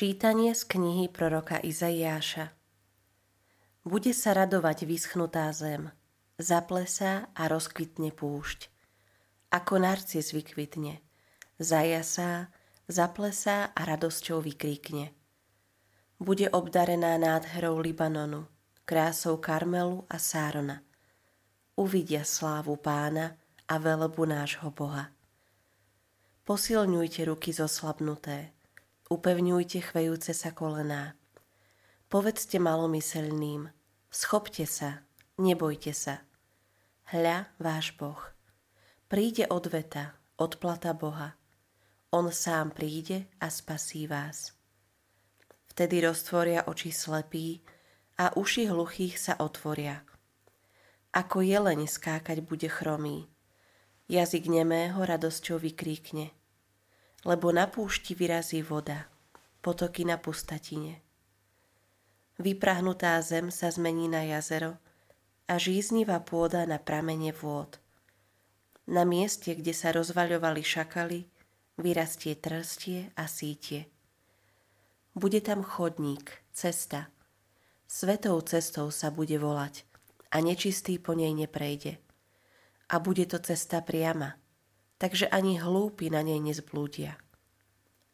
Čítanie z knihy proroka Izaiáša Bude sa radovať vyschnutá zem, zaplesá a rozkvitne púšť. Ako narcis vykvitne, zajasá, zaplesá a radosťou vykríkne. Bude obdarená nádherou Libanonu, krásou Karmelu a Sárona. Uvidia slávu pána a velebu nášho Boha. Posilňujte ruky zoslabnuté, upevňujte chvejúce sa kolená. Povedzte malomyselným, schopte sa, nebojte sa. Hľa váš Boh. Príde odveta, odplata Boha. On sám príde a spasí vás. Vtedy roztvoria oči slepí a uši hluchých sa otvoria. Ako jeleň skákať bude chromý. Jazyk nemého radosťou vykríkne lebo na púšti vyrazí voda, potoky na pustatine. Vyprahnutá zem sa zmení na jazero a žíznivá pôda na pramene vôd. Na mieste, kde sa rozvaľovali šakaly, vyrastie trstie a sítie. Bude tam chodník, cesta. Svetou cestou sa bude volať a nečistý po nej neprejde. A bude to cesta priama, takže ani hlúpi na nej nezblúdia.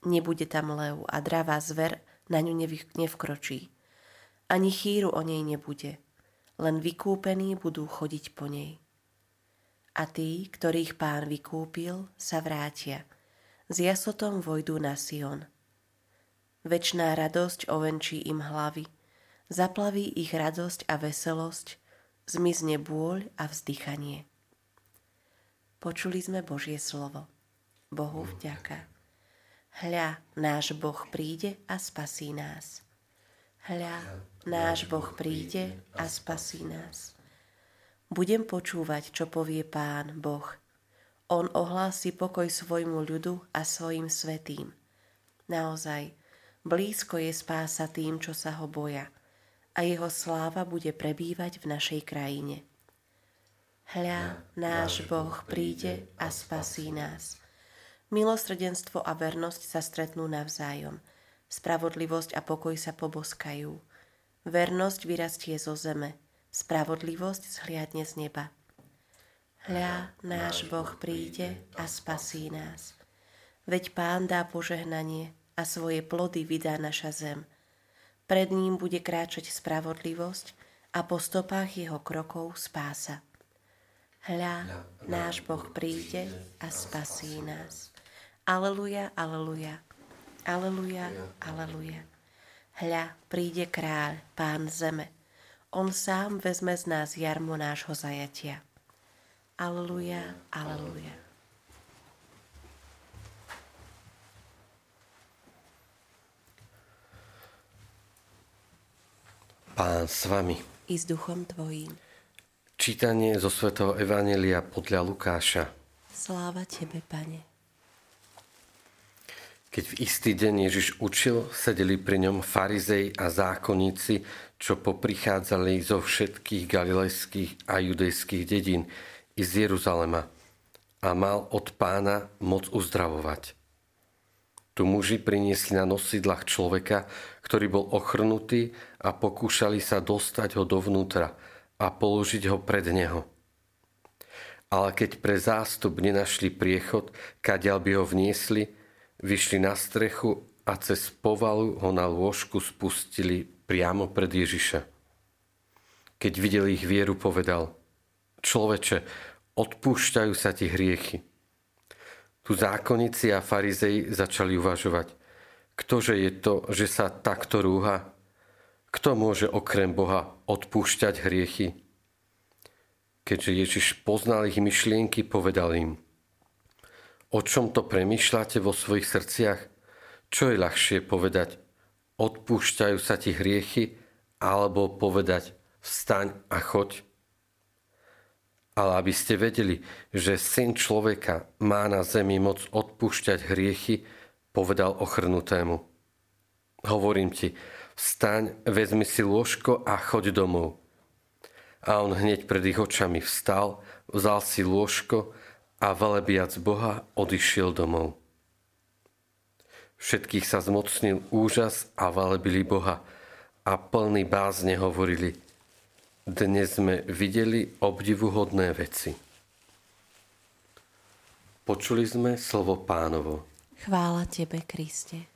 Nebude tam lev a dravá zver na ňu nevkročí. Ani chýru o nej nebude, len vykúpení budú chodiť po nej. A tí, ktorých pán vykúpil, sa vrátia. S jasotom vojdu na Sion. Večná radosť ovenčí im hlavy, zaplaví ich radosť a veselosť, zmizne bôľ a vzdychanie. Počuli sme Božie slovo. Bohu vďaka. Hľa, náš Boh príde a spasí nás. Hľa, náš Boh príde a spasí nás. Budem počúvať, čo povie Pán Boh. On ohlási pokoj svojmu ľudu a svojim svetým. Naozaj, blízko je spása tým, čo sa ho boja a jeho sláva bude prebývať v našej krajine. Hľa, náš Boh príde a spasí nás. Milosrdenstvo a vernosť sa stretnú navzájom. Spravodlivosť a pokoj sa poboskajú. Vernosť vyrastie zo zeme, spravodlivosť zhliadne z neba. Hľa, náš Boh príde a spasí nás. Veď Pán dá požehnanie a svoje plody vydá naša zem. Pred ním bude kráčať spravodlivosť a po stopách jeho krokov spása. Hľa, náš Boh príde a spasí nás. Aleluja, aleluja, aleluja, aleluja. Hľa, príde kráľ, pán zeme. On sám vezme z nás jarmo nášho zajatia. Aleluja, aleluja. Pán s vami. I s duchom tvojím. Čítanie zo svätého Evanelia podľa Lukáša. Sláva Tebe, Pane. Keď v istý deň Ježiš učil, sedeli pri ňom farizej a zákonníci, čo poprichádzali zo všetkých galilejských a judejských dedín i z Jeruzalema a mal od pána moc uzdravovať. Tu muži priniesli na nosidlách človeka, ktorý bol ochrnutý a pokúšali sa dostať ho dovnútra – a položiť ho pred neho. Ale keď pre zástup nenašli priechod, kadiaľ by ho vniesli, vyšli na strechu a cez povalu ho na lôžku spustili priamo pred Ježiša. Keď videli ich vieru, povedal, človeče, odpúšťajú sa ti hriechy. Tu zákonníci a farizei začali uvažovať, ktože je to, že sa takto rúha? Kto môže okrem Boha odpúšťať hriechy? Keďže Ježiš poznal ich myšlienky, povedal im, o čom to premýšľate vo svojich srdciach? Čo je ľahšie povedať, odpúšťajú sa ti hriechy, alebo povedať, vstaň a choď? Ale aby ste vedeli, že syn človeka má na zemi moc odpúšťať hriechy, povedal ochrnutému. Hovorím ti, vstaň, vezmi si lôžko a choď domov. A on hneď pred ich očami vstal, vzal si lôžko a velebiac Boha odišiel domov. Všetkých sa zmocnil úžas a valebili Boha a plný bázne hovorili Dnes sme videli obdivuhodné veci. Počuli sme slovo pánovo. Chvála Tebe, Kriste.